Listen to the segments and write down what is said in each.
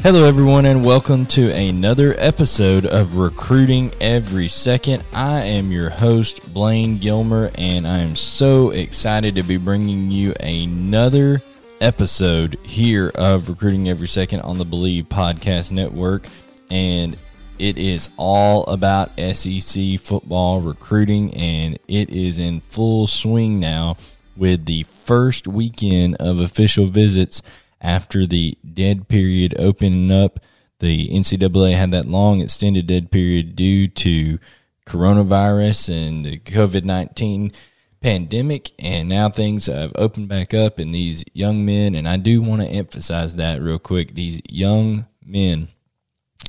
Hello, everyone, and welcome to another episode of Recruiting Every Second. I am your host, Blaine Gilmer, and I am so excited to be bringing you another episode here of Recruiting Every Second on the Bleav Podcast Network. And it is all about SEC football recruiting, and it is in full swing now with the first weekend of official visits after the dead period opening up. The NCAA had that long extended dead period due to coronavirus and the COVID 19 pandemic. And now things have opened back up, and these young men, and I do want to emphasize that real quick these young men.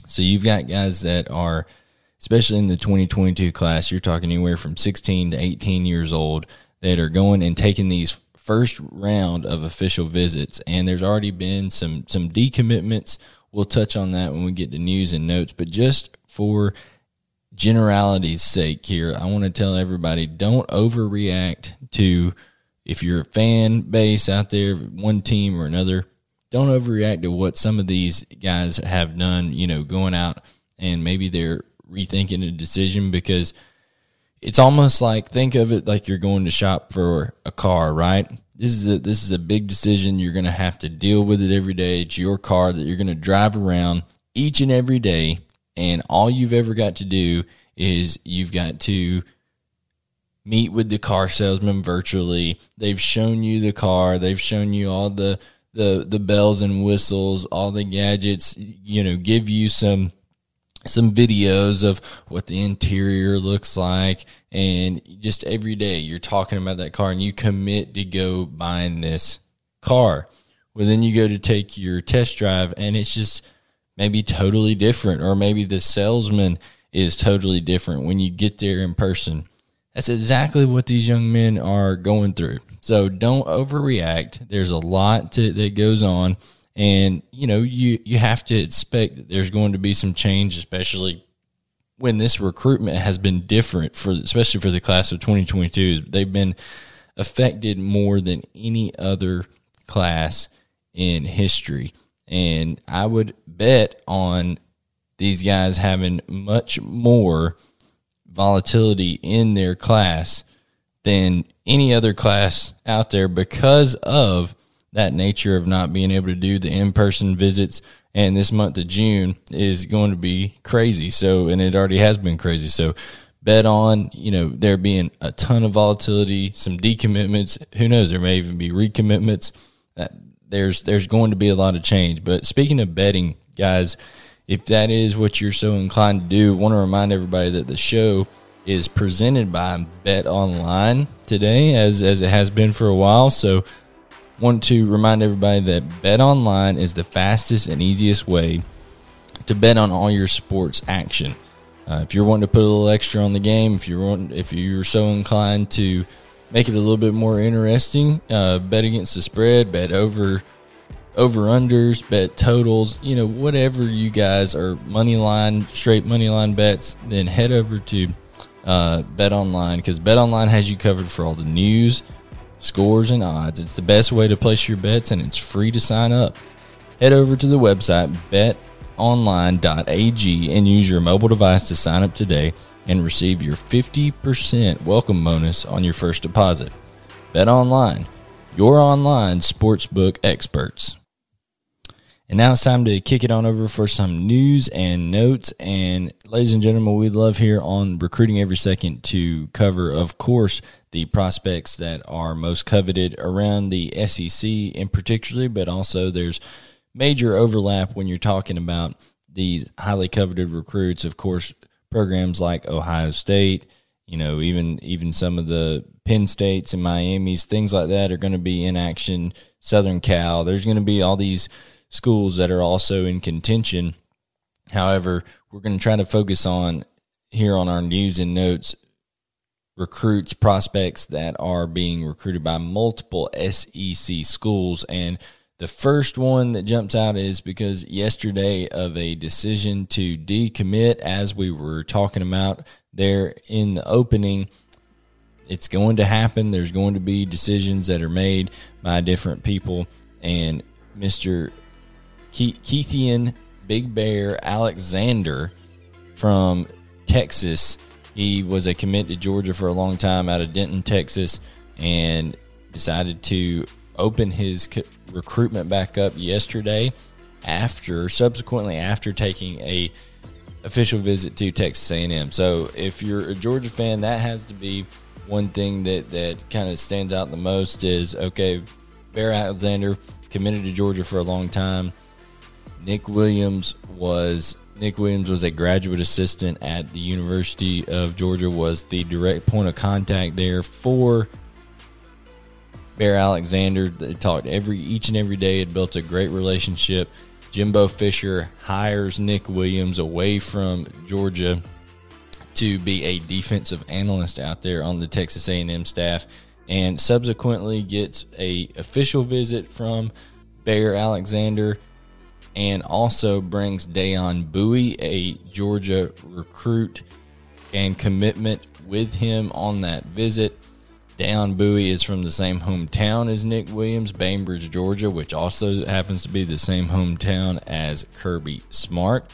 So you've got guys that are, especially in the 2022 class, you're talking anywhere from 16 to 18 years old that are going and taking these first round of official visits, and there's already been some some decommitments. We'll touch on that when we get to news and notes, but just for generality's sake here, I want to tell everybody don't overreact to if you're a fan base out there, one team or another, don't overreact to what some of these guys have done, you know, going out and maybe they're rethinking a decision because – it's almost like think of it like you're going to shop for a car, right? This is a this is a big decision. You're going to have to deal with it every day. It's your car that you're going to drive around each and every day, and all you've ever got to do is you've got to meet with the car salesman virtually. They've shown you the car. They've shown you all the the the bells and whistles, all the gadgets. You know, give you some some videos of what the interior looks like. And just every day you're talking about that car and you commit to go buying this car. Well then you go to take your test drive and it's just maybe totally different or maybe the salesman is totally different when you get there in person. That's exactly what these young men are going through. So don't overreact. There's a lot to, that goes on and you know you you have to expect that there's going to be some change, especially when this recruitment has been different for especially for the class of 2022. They've been affected more than any other class in history, and I would bet on these guys having much more volatility in their class than any other class out there because of that nature of not being able to do the in person visits. And this month of June is going to be crazy. So, and it already has been crazy. So, bet on, you know, there being a ton of volatility, some decommitments. Who knows? There may even be recommitments. Uh, there's there's going to be a lot of change. But speaking of betting, guys, if that is what you're so inclined to do, want to remind everybody that the show is presented by Bet Online today, as as it has been for a while. So want to remind everybody that Bet Online is the fastest and easiest way to bet on all your sports action. Uh, if you're wanting to put a little extra on the game, if you're want, if you're so inclined to make it a little bit more interesting, uh, bet against the spread, bet over over unders, bet totals, you know, whatever you guys are money line, straight money line bets, then head over to uh, Bet Online because Bet Online has you covered for all the news scores, and odds. It's the best way to place your bets, and it's free to sign up. Head over to the website betonline.ag and use your mobile device to sign up today and receive your 50% welcome bonus on your first deposit. Bet online, your online sportsbook experts. And now it's time to kick it on over for some news and notes. And ladies and gentlemen, we love here on Recruiting Every Second to cover, of course, the prospects that are most coveted around the SEC in particularly, but also there's major overlap when you're talking about these highly coveted recruits. Of course, programs like Ohio State, you know, even even some of the Penn States and Miami's, things like that are going to be in action. Southern Cal, there's going to be all these schools that are also in contention. However, we're going to try to focus on here on our news and notes recruits, prospects that are being recruited by multiple SEC schools. And the first one that jumps out is because yesterday of a decision to decommit, as we were talking about there in the opening, it's going to happen. There's going to be decisions that are made by different people. And Mr. Keithian Big Bear Alexander from Texas. He was a commit to Georgia for a long time out of Denton, Texas, and decided to open his recruitment back up yesterday after subsequently after taking a official visit to Texas A&M. So if you're a Georgia fan, that has to be one thing that that kind of stands out the most is okay, Bear Alexander committed to Georgia for a long time. Nick Williams was Nick Williams was a graduate assistant at the University of Georgia, was the direct point of contact there for Bear Alexander. They talked every each and every day, had built a great relationship. Jimbo Fisher hires Nick Williams away from Georgia to be a defensive analyst out there on the Texas A&M staff and subsequently gets a official visit from Bear Alexander and also brings Dayon Bowie, a Georgia recruit, and commitment with him on that visit. Dayon Bowie is from the same hometown as Nick Williams, Bainbridge, Georgia, which also happens to be the same hometown as Kirby Smart.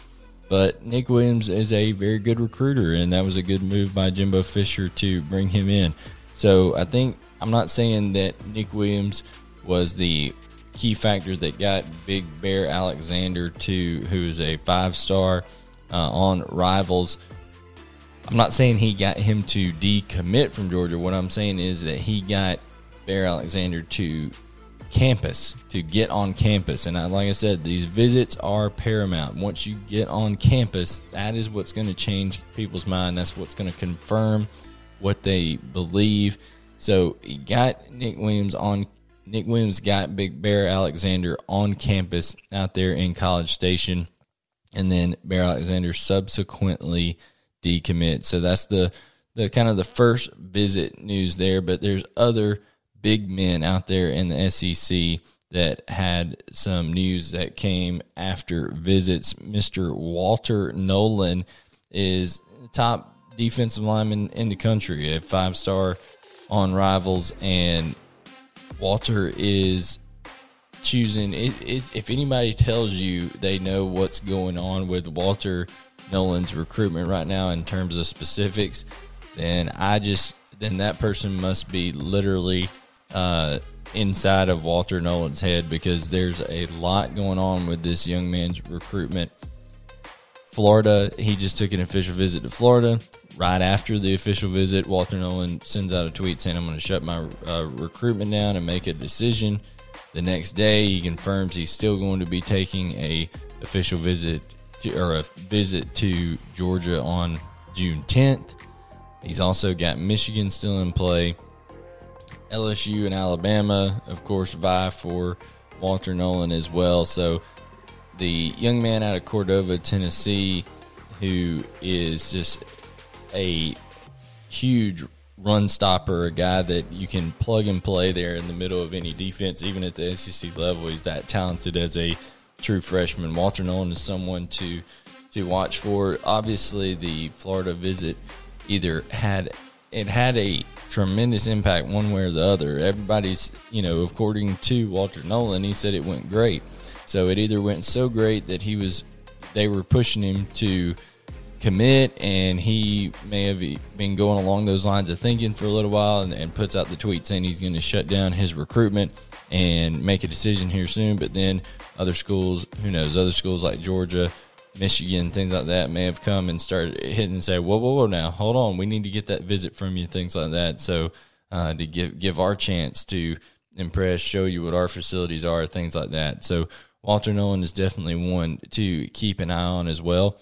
But Nick Williams is a very good recruiter, and that was a good move by Jimbo Fisher to bring him in. So I think I'm not saying that Nick Williams was the key factor that got Big Bear Alexander to, who is a five star uh, on Rivals. I'm not saying he got him to decommit from Georgia. What I'm saying is that he got Bear Alexander to campus, to get on campus. And I, like I said, these visits are paramount. Once you get on campus, that is what's going to change people's mind. That's what's going to confirm what they believe. So he got Nick Williams on Nick Williams got Big Bear Alexander on campus out there in College Station, and then Bear Alexander subsequently decommit. So that's the the kind of the first visit news there. But there's other big men out there in the SEC that had some news that came after visits. Mr. Walter Nolan is top defensive lineman in the country, a five star on rivals, and Walter is choosing. It, it, if anybody tells you they know what's going on with Walter Nolan's recruitment right now in terms of specifics, then I just then that person must be literally uh, inside of Walter Nolan's head because there's a lot going on with this young man's recruitment. Florida, he just took an official visit to Florida right after the official visit, Walter Nolan sends out a tweet saying, I'm going to shut my uh, recruitment down and make a decision. The next day, he confirms he's still going to be taking a official visit to, or a visit to Georgia on June 10th. He's also got Michigan still in play. LSU and Alabama, of course, vie for Walter Nolan as well. So the young man out of Cordova, Tennessee, who is just a huge run stopper, a guy that you can plug and play there in the middle of any defense, even at the SEC level. He's that talented as a true freshman. Walter Nolan is someone to to watch for. Obviously, the Florida visit either had it had a tremendous impact one way or the other. Everybody's, you know, according to Walter Nolan, he said it went great. So it either went so great that he was they were pushing him to commit, and he may have been going along those lines of thinking for a little while, and, and puts out the tweet saying he's going to shut down his recruitment and make a decision here soon. But then other schools, who knows, other schools like Georgia, Michigan, things like that may have come and started hitting and say, "Whoa, whoa, whoa! Now, hold on, we need to get that visit from you." Things like that. So uh, to give give our chance to impress, show you what our facilities are, things like that. So Walter Nolan is definitely one to keep an eye on as well.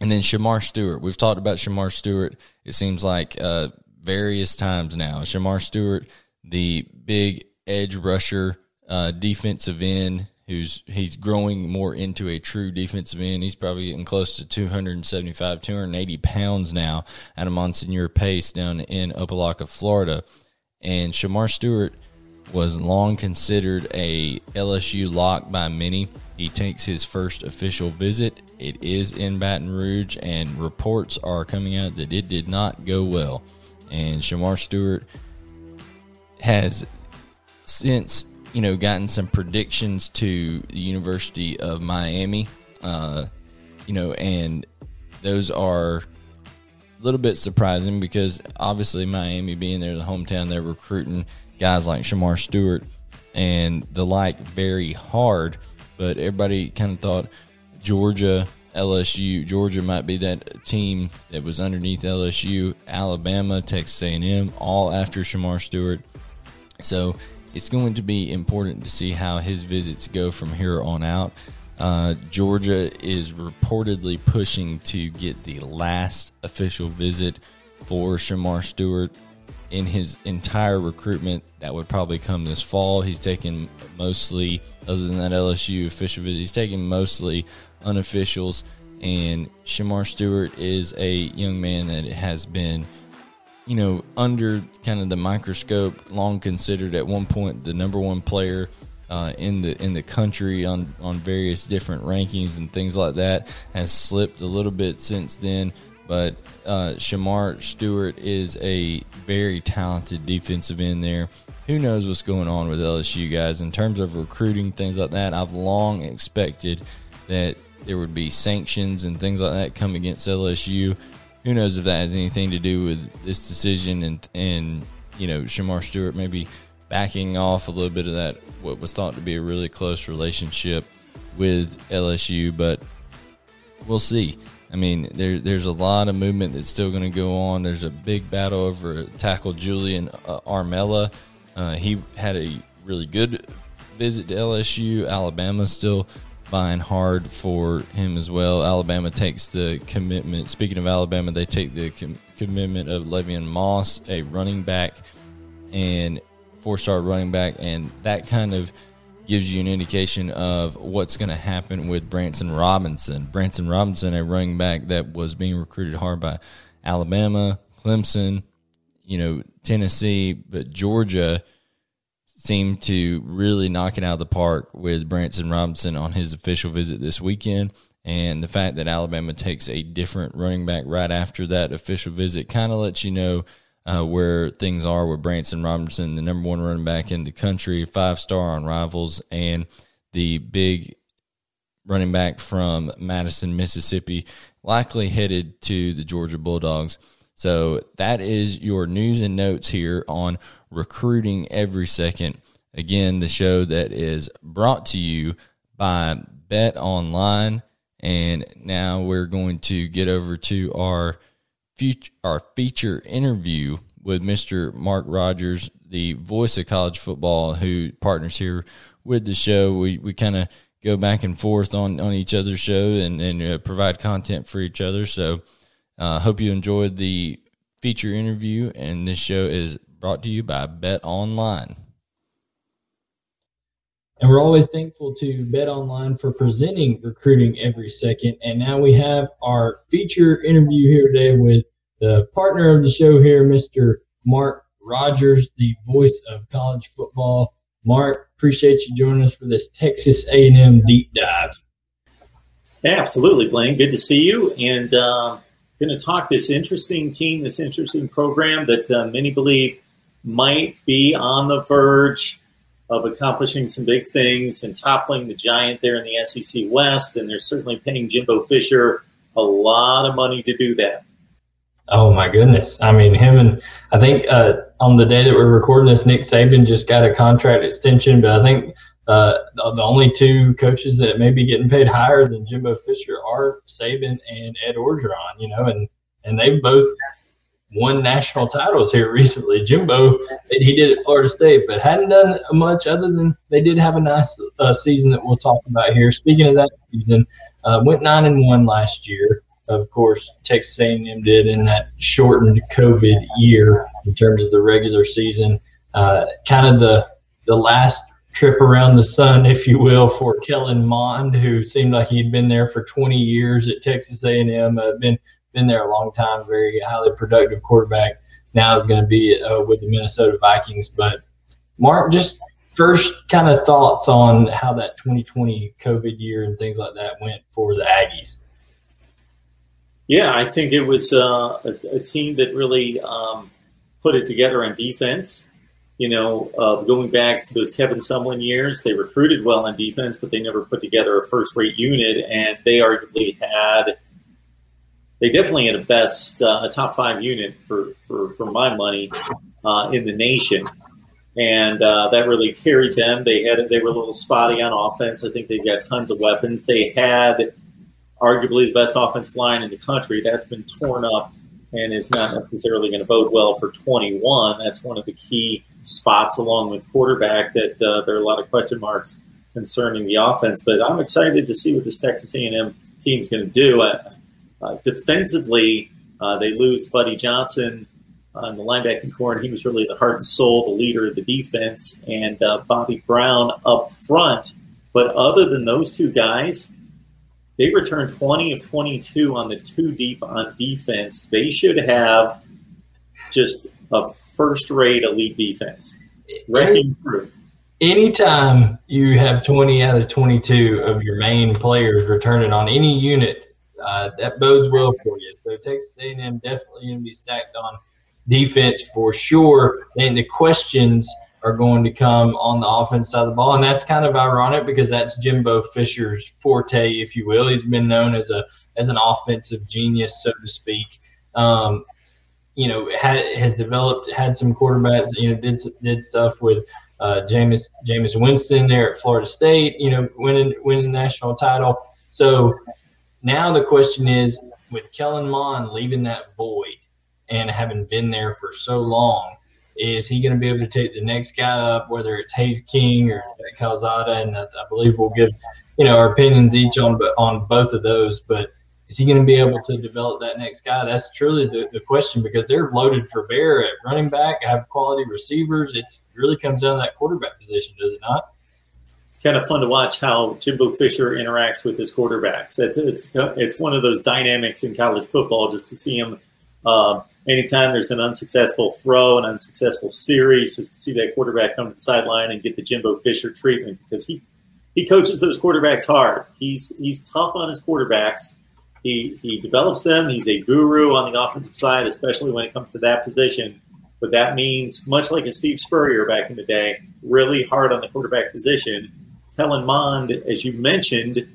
And then Shemar Stewart. We've talked about Shemar Stewart. It seems like uh, various times now. Shemar Stewart, the big edge rusher, uh, defensive end who's he's growing more into a true defensive end. He's probably getting close to 275, 280 pounds now at a Monsignor Pace down in Opelika, Florida. And Shemar Stewart was long considered a LSU lock by many. He takes his first official visit. It is in Baton Rouge, and reports are coming out that it did not go well. And Shemar Stewart has since you know, gotten some predictions to the University of Miami, uh, you know, and those are a little bit surprising because obviously Miami being there, the hometown, they're recruiting guys like Shemar Stewart and the like very hard. But everybody kind of thought Georgia, LSU, Georgia might be that team that was underneath LSU, Alabama, Texas A&M, all after Shemar Stewart. So it's going to be important to see how his visits go from here on out. Uh, Georgia is reportedly pushing to get the last official visit for Shemar Stewart in his entire recruitment. That would probably come this fall. He's taken mostly, other than that LSU official visit, he's taken mostly unofficials. And Shemar Stewart is a young man that has been you know, under kind of the microscope, long considered at one point the number one player uh, in the in the country on on various different rankings and things like that, has slipped a little bit since then. But uh, Shemar Stewart is a very talented defensive end there. Who knows what's going on with LSU guys in terms of recruiting things like that? I've long expected that there would be sanctions and things like that come against LSU who knows if that has anything to do with this decision and and you know Shemar Stewart maybe backing off a little bit of that what was thought to be a really close relationship with LSU, but we'll see. I mean, there, there's a lot of movement that's still going to go on. There's a big battle over tackle Julian uh, Armella. Uh, he had a really good visit to LSU. Alabama still buying hard for him as well. Alabama takes the commitment. Speaking of Alabama, they take the com- commitment of Le'Veon Moss, a running back, and four star running back, and that kind of gives you an indication of what's going to happen with Branson Robinson. Branson Robinson, a running back that was being recruited hard by Alabama, Clemson, you know, Tennessee, but Georgia seemed to really knock it out of the park with Branson Robinson on his official visit this weekend. And the fact that Alabama takes a different running back right after that official visit kind of lets you know uh, where things are with Branson Robinson, the number one running back in the country, five star on Rivals, and the big running back from Madison, Mississippi, likely headed to the Georgia Bulldogs. So that is your news and notes here on recruiting every second. Again, the show that is brought to you by Bet Online. And now we're going to get over to our future, our feature interview with Mr. Mark Rogers, the voice of college football, who partners here with the show. We we kind of go back and forth on on each other's show and and uh, provide content for each other. So, uh, hope you enjoyed the feature interview. And this show is brought to you by Bet Online. And we're always thankful to Bet Online for presenting recruiting every second. And now we have our feature interview here today with the partner of the show here, Mr. Mark Rogers, the voice of college football. Mark, appreciate you joining us for this Texas A&M deep dive. Yeah, absolutely, Blaine. Good to see you. And uh, going to talk this interesting team, this interesting program that uh, many believe might be on the verge of accomplishing some big things and toppling the giant there in the SEC West. And they're certainly paying Jimbo Fisher a lot of money to do that. Oh my goodness! I mean, him and I think uh, on the day that we're recording this, Nick Saban just got a contract extension, but I think uh, the only two coaches that may be getting paid higher than Jimbo Fisher are Saban and Ed Orgeron. You know, and and they've both won national titles here recently. Jimbo, he did at Florida State, but hadn't done much other than they did have a nice uh, season that we'll talk about here. Speaking of that season, uh, went nine and one last year of course, Texas A&M did in that shortened COVID year in terms of the regular season. Uh, kind of the the last trip around the sun, if you will, for Kellen Mond, who seemed like he'd been there for 20 years at Texas A&M, uh, been been there a long time, very highly productive quarterback. Now is going to be uh, with the Minnesota Vikings. But Mark, just first kind of thoughts on how that 2020 COVID year and things like that went for the Aggies. Yeah, I think it was uh, a, a, team that really um, put it together on defense. You know, uh, going back to those Kevin Sumlin years, they recruited well on defense, but they never put together a first-rate unit, and they arguably had, they definitely had a best, uh, a top five unit for for, for my money uh, in the nation, and uh, that really carried them. They had, they were a little spotty on offense. I think they've got tons of weapons. They had arguably the best offensive line in the country. That's been torn up and is not necessarily going to bode well for 21. That's one of the key spots, along with quarterback, that uh, there are a lot of question marks concerning the offense. But I'm excited to see what this Texas A&M team's going to do. Uh, defensively, uh, they lose Buddy Johnson in the linebacking corps, and he was really the heart and soul, the leader of the defense, and uh, Bobby Brown up front. But other than those two guys, they returned 20 of 22 on the two deep on defense. They should have just a first rate elite defense. Wrecking through. Anytime you have 20 out of 22 of your main players returning on any unit, uh, that bodes well for you. So Texas A&M definitely going to be stacked on defense for sure. And the questions – are going to come on the offense side of the ball. And that's kind of ironic because that's Jimbo Fisher's forte, if you will. He's been known as a as an offensive genius, so to speak. Um, you know, had, has developed, had some quarterbacks, you know, did did stuff with uh, Jameis Jameis Winston there at Florida State, you know, winning winning national title. So now the question is, with Kellen Mond leaving that void and having been there for so long, is he going to be able to take the next guy up, whether it's Haynes King or Calzada? And I, I believe we'll give you know our opinions each on on both of those. But is he going to be able to develop that next guy? That's truly the, the question because they're loaded for bear at running back, have quality receivers. It's, it really comes down to that quarterback position, does it not? It's kind of fun to watch how Jimbo Fisher interacts with his quarterbacks. It's it's it's one of those dynamics in college football just to see him uh, anytime there's an unsuccessful throw, an unsuccessful series, just to see that quarterback come to the sideline and get the Jimbo Fisher treatment because he he coaches those quarterbacks hard. He's he's tough on his quarterbacks. He he develops them. He's a guru on the offensive side, especially when it comes to that position. But that means, much like a Steve Spurrier back in the day, really hard on the quarterback position. Kellen Mond, as you mentioned,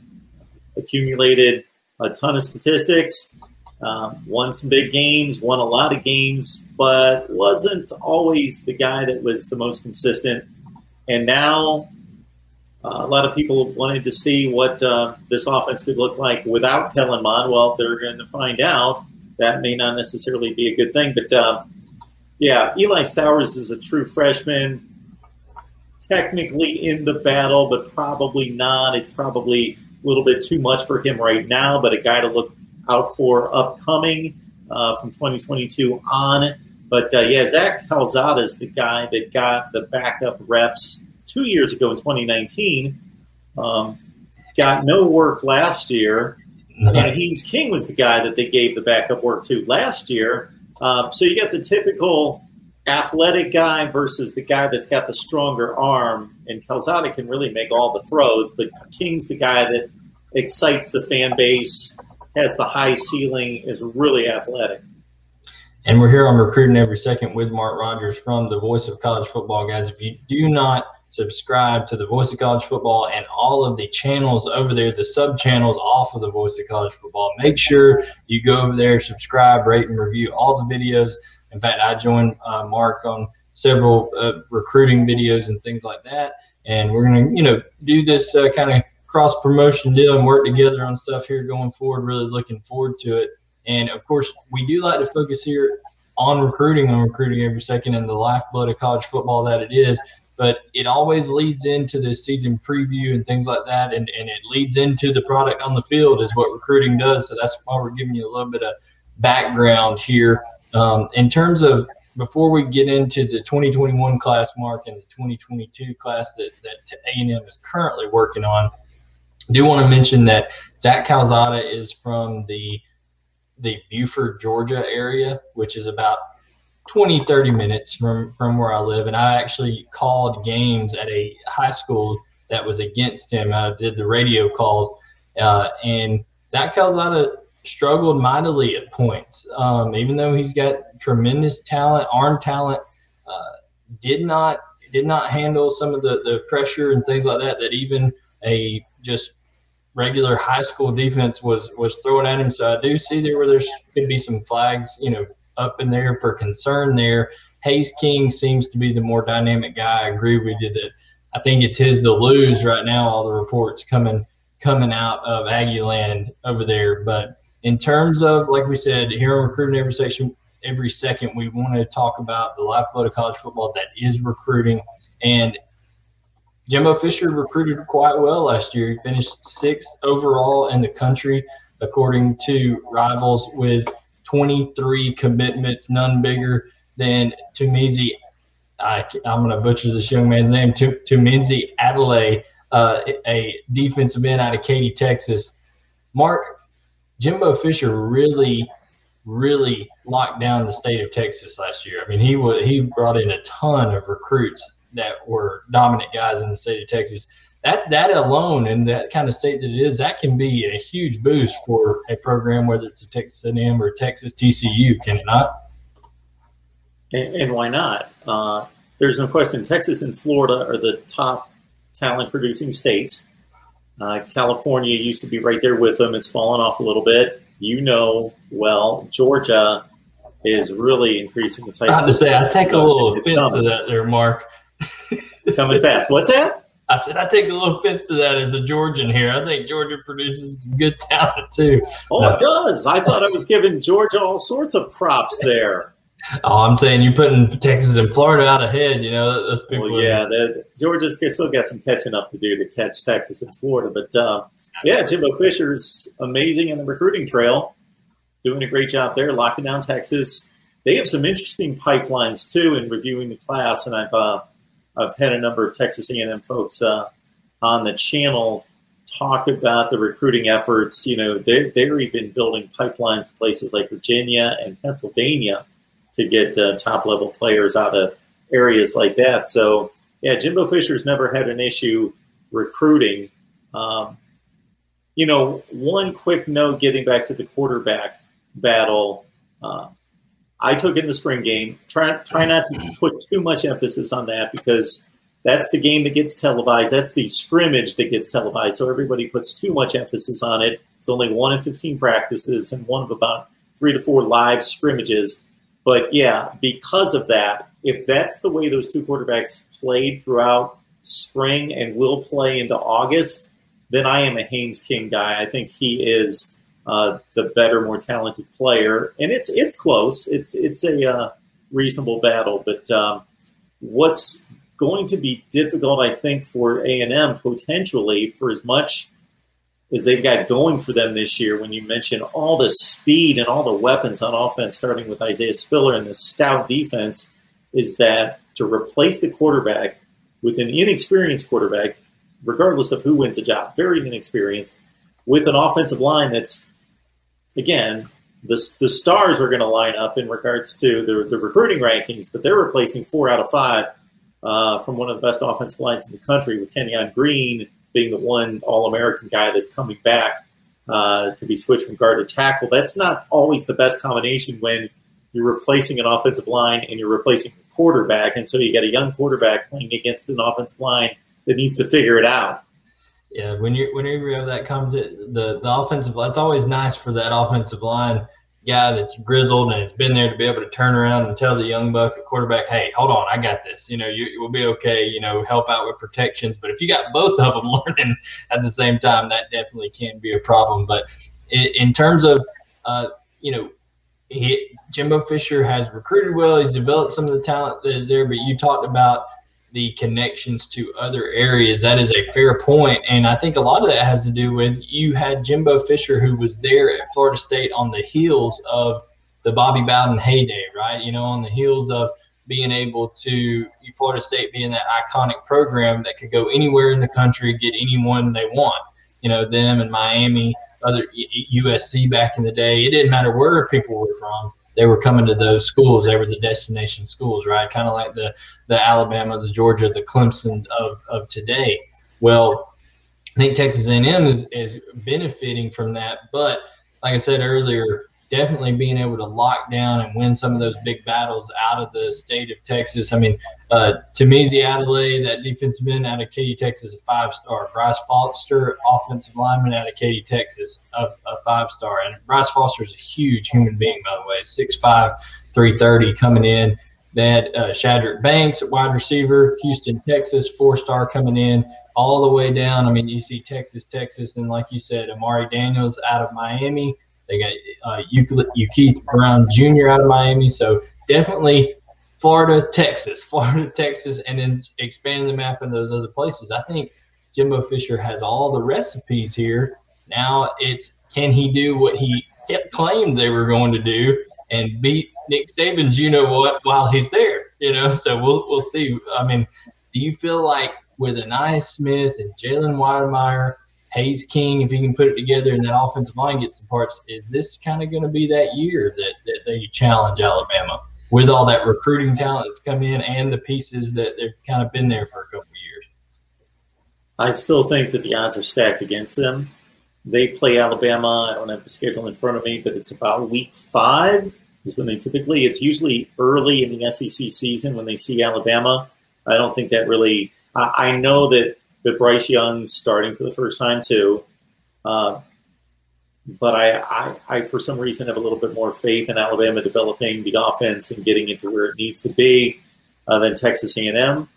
accumulated a ton of statistics, um, won some big games, won a lot of games, but wasn't always the guy that was the most consistent. And now uh, a lot of people wanted to see what uh, this offense could look like without Kellen Mond. Well, they're going to find out. That may not necessarily be a good thing. But uh, yeah, Eli Stowers is a true freshman. Technically in the battle, but probably not. It's probably a little bit too much for him right now, but a guy to look out for upcoming uh, from 2022 on. But uh, yeah, Zach Calzada is the guy that got the backup reps two years ago in 2019. Um, got no work last year. And Haynes King was the guy that they gave the backup work to last year. Uh, so you got the typical athletic guy versus the guy that's got the stronger arm. And Calzada can really make all the throws, but King's the guy that excites the fan base has the high ceiling, is really athletic. And we're here on recruiting every second with Mark Rogers from the Voice of College Football, guys. If you do not subscribe to the Voice of College Football and all of the channels over there, the sub channels off of the Voice of College Football. Make sure you go over there, subscribe, rate, and review all the videos. In fact, I joined uh, Mark on several uh, recruiting videos and things like that. And we're going to, you know, do this uh, kind of cross promotion deal and work together on stuff here going forward. Really looking forward to it. And of course, we do like to focus here on recruiting, and recruiting every second, and the lifeblood of college football that it is. But it always leads into this season preview and things like that, and, and it leads into the product on the field, is what recruiting does. So that's why we're giving you a little bit of background here. Um, in terms of before we get into the 2021 class mark and the 2022 class that, that A&M is currently working on, I do want to mention that Zach Calzada is from the the Buford, Georgia area, which is about 20, 30 minutes from, from where I live. And I actually called games at a high school that was against him. I did the radio calls. Uh, and Zach Calzada struggled mightily at points. Um, even though he's got tremendous talent, arm talent, uh, did not did not handle some of the, the pressure and things like that that even a just regular high school defense was was throwing at him. So I do see there where there's could be some flags, you know, up in there for concern there. Haynes King seems to be the more dynamic guy. I agree with you that I think it's his to lose right now. All the reports coming coming out of Aggie Land over there, but in terms of like we said here on recruiting every section every second we want to talk about the lifeblood of college football that is recruiting and Jimbo Fisher recruited quite well last year. He finished sixth overall in the country, according to rivals, with 23 commitments, none bigger than Tumizi. I, am going to butcher this young man's name, Tuminzi Adelaide, uh, a defensive end out of Katy, Texas. Mark, Jimbo Fisher really, really locked down the state of Texas last year. I mean, he he brought in a ton of recruits that were dominant guys in the state of Texas. That that alone, in that kind of state that it is, that can be a huge boost for a program, whether it's a Texas A&M or Texas TCU, can it not? And, and why not? Uh, there's no question. Texas and Florida are the top talent producing states. Uh, California used to be right there with them. It's fallen off a little bit. You know well, Georgia is really increasing its high school. I have to say, I take a little offense to that there, Mark. coming fast. What's that? I said I take a little offense to that as a Georgian here. I think Georgia produces good talent too. Oh, it does. I thought I was giving Georgia all sorts of props there. Oh, I'm saying you're putting Texas and Florida out ahead. You know, those people. Well, yeah, Georgia's still got some catching up to do to catch Texas and Florida. But uh, yeah, Jimbo Fisher's amazing in the recruiting trail, doing a great job there, locking down Texas. They have some interesting pipelines too in reviewing the class, and I've uh, I've had a number of Texas A&M folks uh, on the channel talk about the recruiting efforts. You know, they're, they're even building pipelines in places like Virginia and Pennsylvania to get uh, top level players out of areas like that. So, yeah, Jimbo Fisher's never had an issue recruiting. Um, you know, one quick note getting back to the quarterback battle. Uh, I took in the spring game. Try try not to put too much emphasis on that because that's the game that gets televised. That's the scrimmage that gets televised. So everybody puts too much emphasis on it. It's only one in 15 practices and one of about three to four live scrimmages. But yeah, because of that, if that's the way those two quarterbacks played throughout spring and will play into August, then I am a Haynes King guy. I think he is uh, the better, more talented player, and it's it's close. It's it's a uh, reasonable battle, but um, what's going to be difficult, I think, for A and M potentially for as much as they've got going for them this year. When you mention all the speed and all the weapons on offense, starting with Isaiah Spiller and the stout defense, is that to replace the quarterback with an inexperienced quarterback, regardless of who wins the job, very inexperienced, with an offensive line that's again, the, the stars are going to line up in regards to the, the recruiting rankings, but they're replacing four out of five uh, from one of the best offensive lines in the country, with Kenyon Green being the one All American guy that's coming back uh, to be switched from guard to tackle. That's not always the best combination when you're replacing an offensive line and you're replacing a quarterback, and so you got a young quarterback playing against an offensive line that needs to figure it out. Yeah, when you whenever you have that come the the offensive line, it's always nice for that offensive line guy that's grizzled and has been there to be able to turn around and tell the young buck at quarterback, "Hey, hold on, I got this. You know, you will be okay. You know, help out with protections." But if you got both of them learning at the same time, that definitely can be a problem. But in, in terms of, uh, you know, he, Jimbo Fisher has recruited well. He's developed some of the talent that is there. But you talked about the connections to other areas. That is a fair point, and I think a lot of that has to do with you had Jimbo Fisher who was there at Florida State on the heels of the Bobby Bowden heyday, right? You know, on the heels of being able to Florida State being that iconic program that could go anywhere in the country, get anyone they want. You know, them and Miami, other USC back in the day. It didn't matter where people were from they were coming to those schools. They were the destination schools, right? Kind of like the the Alabama, the Georgia, the Clemson of of today. Well, I think Texas A&M is, is benefiting from that, but like I said earlier, definitely being able to lock down and win some of those big battles out of the state of Texas. I mean, uh, Tamizi Adelaide, that defensive end out of Katy, Texas, a five star. Bryce Foster, offensive lineman out of Katy, Texas, a, a five star. And Bryce Foster is a huge human being, by the way, 6'5, 330 coming in. Had uh, Shadrach Banks, wide receiver, Houston, Texas, four star coming in, all the way down. I mean, you see Texas, Texas, and like you said, Amari Daniels out of Miami, they got uh, Keith Brown Jr. out of Miami. So definitely Florida, Texas, Florida, Texas, and then expand the map in those other places. I think Jimbo Fisher has all the recipes here. Now it's can he do what he claimed they were going to do and beat Nick Saban's you know what while he's there. You know, so we'll we'll see. I mean, do you feel like with Ainias Smith and Jalen Wydermyer Haynes King, if he can put it together and that offensive line gets some parts, is this kind of going to be that year that, that they challenge Alabama with all that recruiting talent that's come in and the pieces that they've kind of been there for a couple years? I still think that the odds are stacked against them. They play Alabama. I don't have the schedule in front of me, but it's about week five is when they typically. It's usually early in the SEC season when they see Alabama. I don't think that really. I, I know that that Bryce Young's starting for the first time too. Uh, but I, I, I, for some reason, have a little bit more faith in Alabama developing the offense and getting into where it needs to be uh, than Texas A&M.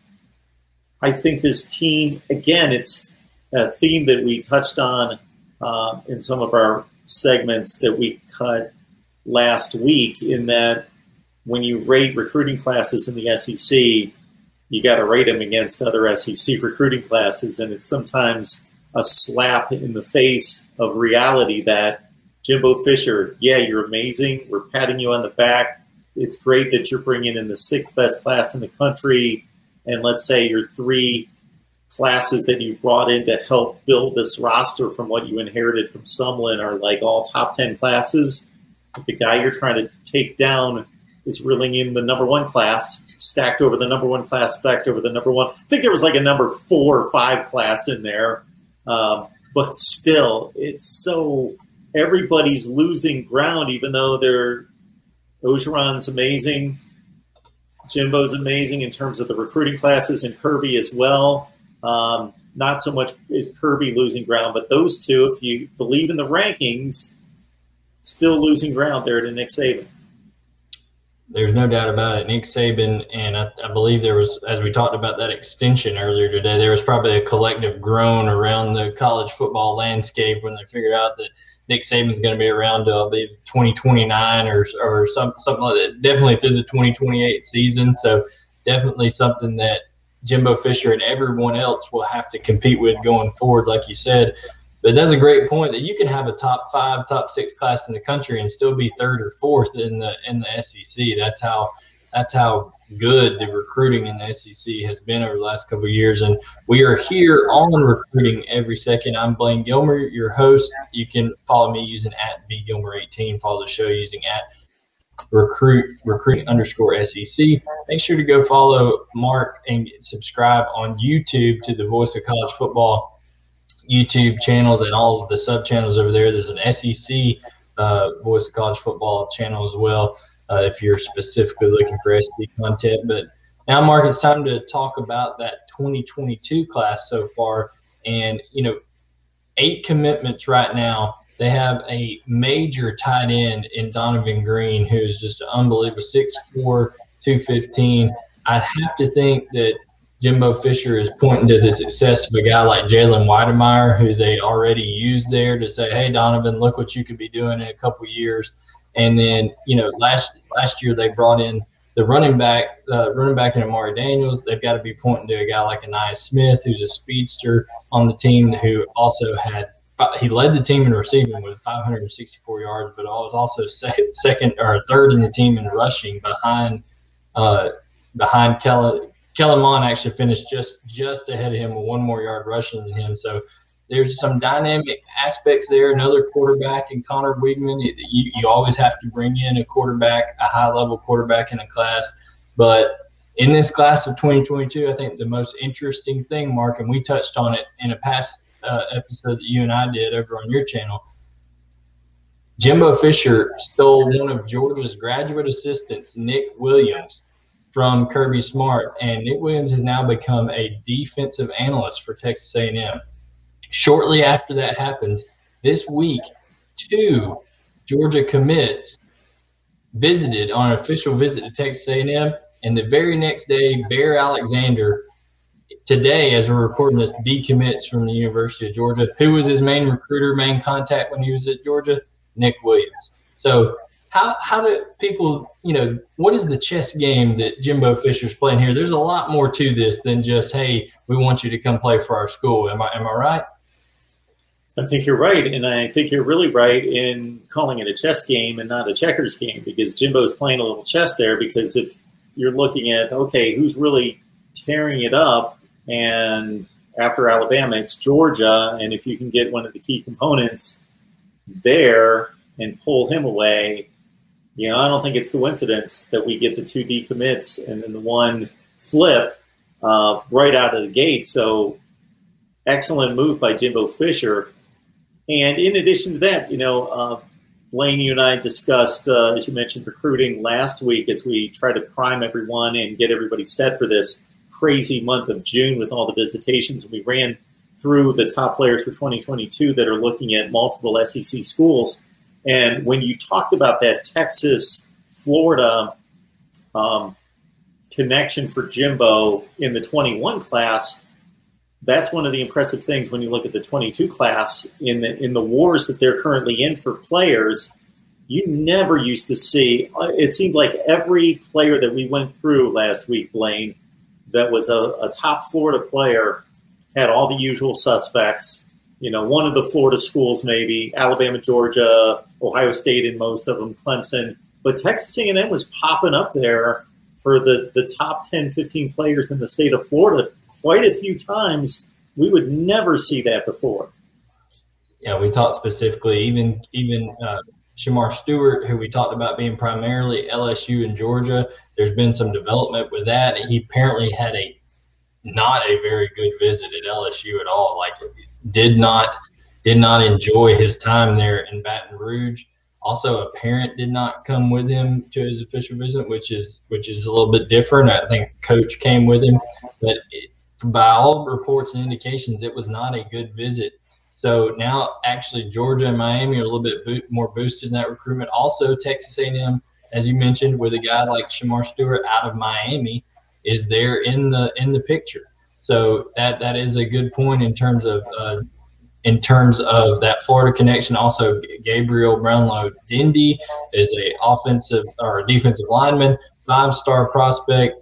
I think this team, again, it's a theme that we touched on uh, in some of our segments that we cut last week. In that, when you rate recruiting classes in the SEC, you got to rate them against other SEC recruiting classes, and it's sometimes a slap in the face of reality that Jimbo Fisher, yeah, you're amazing. We're patting you on the back. It's great that you're bringing in the sixth best class in the country, and let's say your three classes that you brought in to help build this roster from what you inherited from Sumlin are like all top 10 classes. The guy you're trying to take down is reeling in the number one class stacked over the number one class, stacked over the number one. I think there was like a number four or five class in there. Um, but still, it's so everybody's losing ground, even though they're Orgeron's amazing. Jimbo's amazing in terms of the recruiting classes, and Kirby as well. Um, not so much is Kirby losing ground, but those two, if you believe in the rankings, still losing ground there to Nick Saban. There's no doubt about it. Nick Saban, and I, I, believe there was, as we talked about that extension earlier today, there was probably a collective groan around the college football landscape when they figured out that Nick Saban's going to be around till I believe 2029 or or some, something like that. Definitely through the 2028 season. So definitely something that Jimbo Fisher and everyone else will have to compete with going forward, like you said. But that's a great point that you can have a top five, top six class in the country and still be third or fourth in the in the SEC. That's how that's how good the recruiting in the SEC has been over the last couple of years. And we are here on recruiting every second. I'm Blaine Gilmer, your host. You can follow me using at bgilmer18. Follow the show using at recruit recruiting underscore SEC. Make sure to go follow Mark and subscribe on YouTube to the Voice of College Football YouTube channels and all of the sub channels over there. There's an SEC uh, Voice of College Football channel as well. uh, if you're specifically looking for SD content. But now, Mark, it's time to talk about that 2022 class so far. And, you know, eight commitments right now. They have a major tight end in Donovan Green, who's just unbelievable 6'4, 215. I'd have to think that Jimbo Fisher is pointing to the success of a guy like Jalen Wydermyer, who they already used there to say, "Hey, Donovan, look what you could be doing in a couple years." And then, you know, last last year they brought in the running back, uh, running back in Amari Daniels. They've got to be pointing to a guy like Ainias Smith, who's a speedster on the team, who also had he led the team in receiving with 564 yards, but was also second or third in the team in rushing behind uh, behind Kellen Kellen Mond actually finished just just ahead of him with one more yard rushing than him. So there's some dynamic aspects there. Another quarterback in Conner Weigman. You, you always have to bring in a quarterback, a high level quarterback in a class. But in this class of 2022, I think the most interesting thing, Mark, and we touched on it in a past uh, episode that you and I did over on your channel. Jimbo Fisher stole one of Georgia's graduate assistants, Nick Williams, from Kirby Smart, and Nick Williams has now become a defensive analyst for Texas A&M. Shortly after that happens, this week, two Georgia commits visited on an official visit to Texas A&M, and the very next day, Bear Alexander, today as we're recording this, decommits from the University of Georgia. Who was his main recruiter, main contact when he was at Georgia? Nick Williams. So how how do people you know what is the chess game that Jimbo Fisher's playing here? There's a lot more to this than just hey, we want you to come play for our school. Am I am I right? I think you're right, and I think you're really right in calling it a chess game and not a checkers game because Jimbo's playing a little chess there. Because if you're looking at okay, who's really tearing it up, and after Alabama, it's Georgia, and if you can get one of the key components there and pull him away, you know, I don't think it's coincidence that we get the two decommits and then the one flip uh, right out of the gate. So excellent move by Jimbo Fisher. And in addition to that, you know, uh, Blaine, you and I discussed, uh, as you mentioned, recruiting last week as we try to prime everyone and get everybody set for this crazy month of June with all the visitations. We ran through the top players for 2022 that are looking at multiple SEC schools. And when you talked about that Texas Florida um, connection for Jimbo in the 21 class, that's one of the impressive things when you look at the 22 class in the in the wars that they're currently in for players. You never used to see. Uh, it seemed like every player that we went through last week, Blaine, that was a, a top Florida player, had all the usual suspects you know, one of the Florida schools, maybe Alabama, Georgia, Ohio State, in most of them, Clemson. But Texas A&M was popping up there for the, the top 10, 15 players in the state of Florida quite a few times. We would never see that before. Yeah, we talked specifically, even even uh, Shemar Stewart, who we talked about being primarily LSU in Georgia. There's been some development with that. He apparently had a not a very good visit at LSU at all. Like did not did not enjoy his time there in Baton Rouge. Also, a parent did not come with him to his official visit, which is which is a little bit different. I think coach came with him, but it, by all reports and indications, it was not a good visit. So now, actually, Georgia and Miami are a little bit bo- more boosted in that recruitment. Also, Texas A&M, as you mentioned, with a guy like Shemar Stewart out of Miami, is there in the in the picture. So that that is a good point in terms of uh, in terms of that Florida connection. Also, Gabriel Brownlow Dindy is a offensive or a defensive lineman, five star prospect.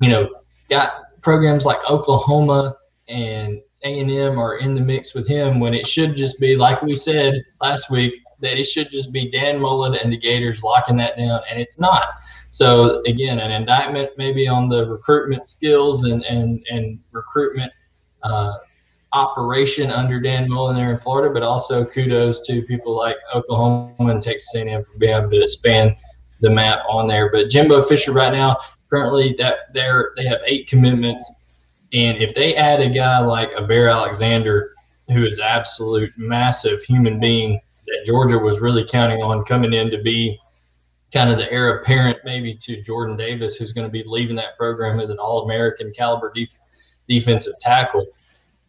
You know, got programs like Oklahoma and A and M are in the mix with him when it should just be like we said last week that it should just be Dan Mullen and the Gators locking that down, and it's not. So again, an indictment maybe on the recruitment skills and and and recruitment uh, operation under Dan Mullen there in Florida, but also kudos to people like Oklahoma and Texas A&M for being able to expand the map on there. But Jimbo Fisher right now, currently that they're they have eight commitments, and if they add a guy like a Bear Alexander, who is absolute massive human being that Georgia was really counting on coming in to be kind of the heir apparent maybe to Jordan Davis, who's going to be leaving that program as an All American caliber def- defensive tackle.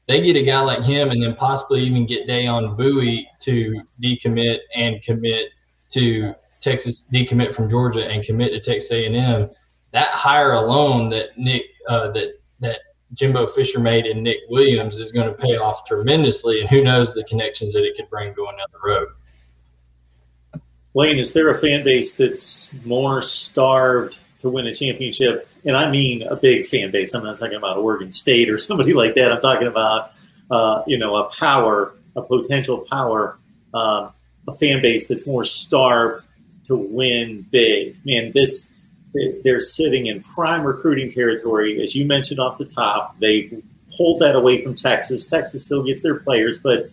They get a guy like him, and then possibly even get Dayon Bowie to decommit and commit to Texas, decommit from Georgia and commit to Texas A&M. That hire alone that Nick uh, that that Jimbo Fisher made and Nick Williams is going to pay off tremendously, and who knows the connections that it could bring going down the road. Lane, is there a fan base that's more starved to win a championship? And I mean a big fan base. I'm not talking about Oregon State or somebody like that. I'm talking about, uh, you know, a power, a potential power, um, a fan base that's more starved to win big. Man, this they're sitting in prime recruiting territory, as you mentioned off the top. They pulled that away from Texas. Texas still gets their players, but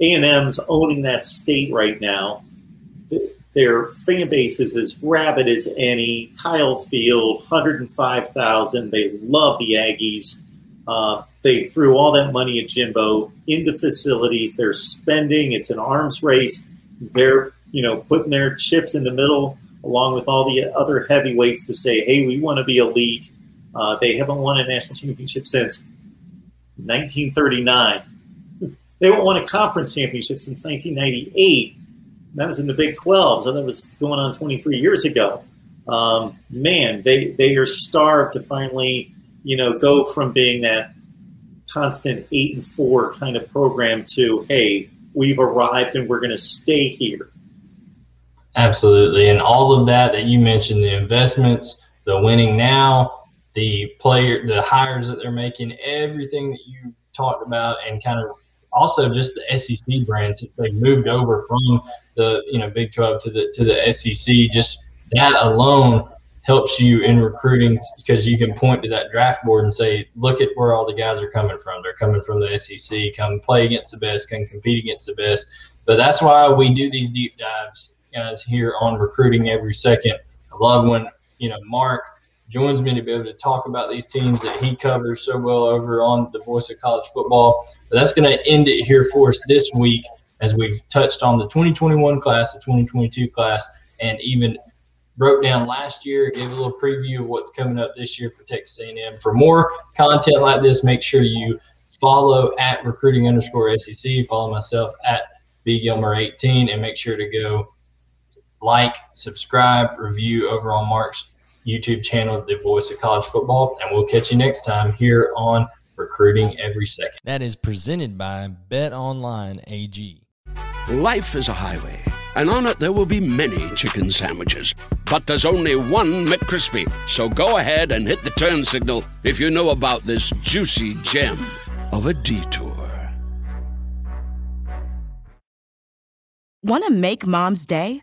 A and M's owning that state right now their fan base is as rabid as any. Kyle Field, 105,000. They love the Aggies. Uh, they threw all that money at Jimbo into facilities. They're spending. It's an arms race. They're you know putting their chips in the middle along with all the other heavyweights to say, hey, we want to be elite. Uh, they haven't won a national championship since 1939. They haven't won a conference championship since 1998 that was in the Big 12, so that was going on 23 years ago. Um, man, they they are starved to finally, you know, go from being that constant eight and four kind of program to hey, we've arrived and we're going to stay here. Absolutely, and all of that that you mentioned, the investments, the winning now, the player, the hires that they're making, everything that you talked about, and kind of also just the SEC brand since they moved over from the you know Big 12 to the to the SEC. Just that alone helps you in recruiting because you can point to that draft board and say, look at where all the guys are coming from. They're coming from the SEC. Come play against the best. Can compete against the best. But that's why we do these deep dives, guys, here on recruiting every second. I love when you know Mark joins me to be able to talk about these teams that he covers so well over on the Voice of College Football. But that's going to end it here for us this week as we've touched on the 2021 class, the 2022 class, and even broke down last year, gave a little preview of what's coming up this year for Texas A&M. For more content like this, make sure you follow at recruiting underscore SEC, follow myself at B Gilmer 18, and make sure to go like, subscribe, review over on Mark's YouTube channel, The Voice of College Football. And we'll catch you next time here on Recruiting Every Second. That is presented by Bet Online AG. Life is a highway, and on it there will be many chicken sandwiches. But there's only one McCrispy. So go ahead and hit the turn signal if you know about this juicy gem of a detour. Want to make mom's day?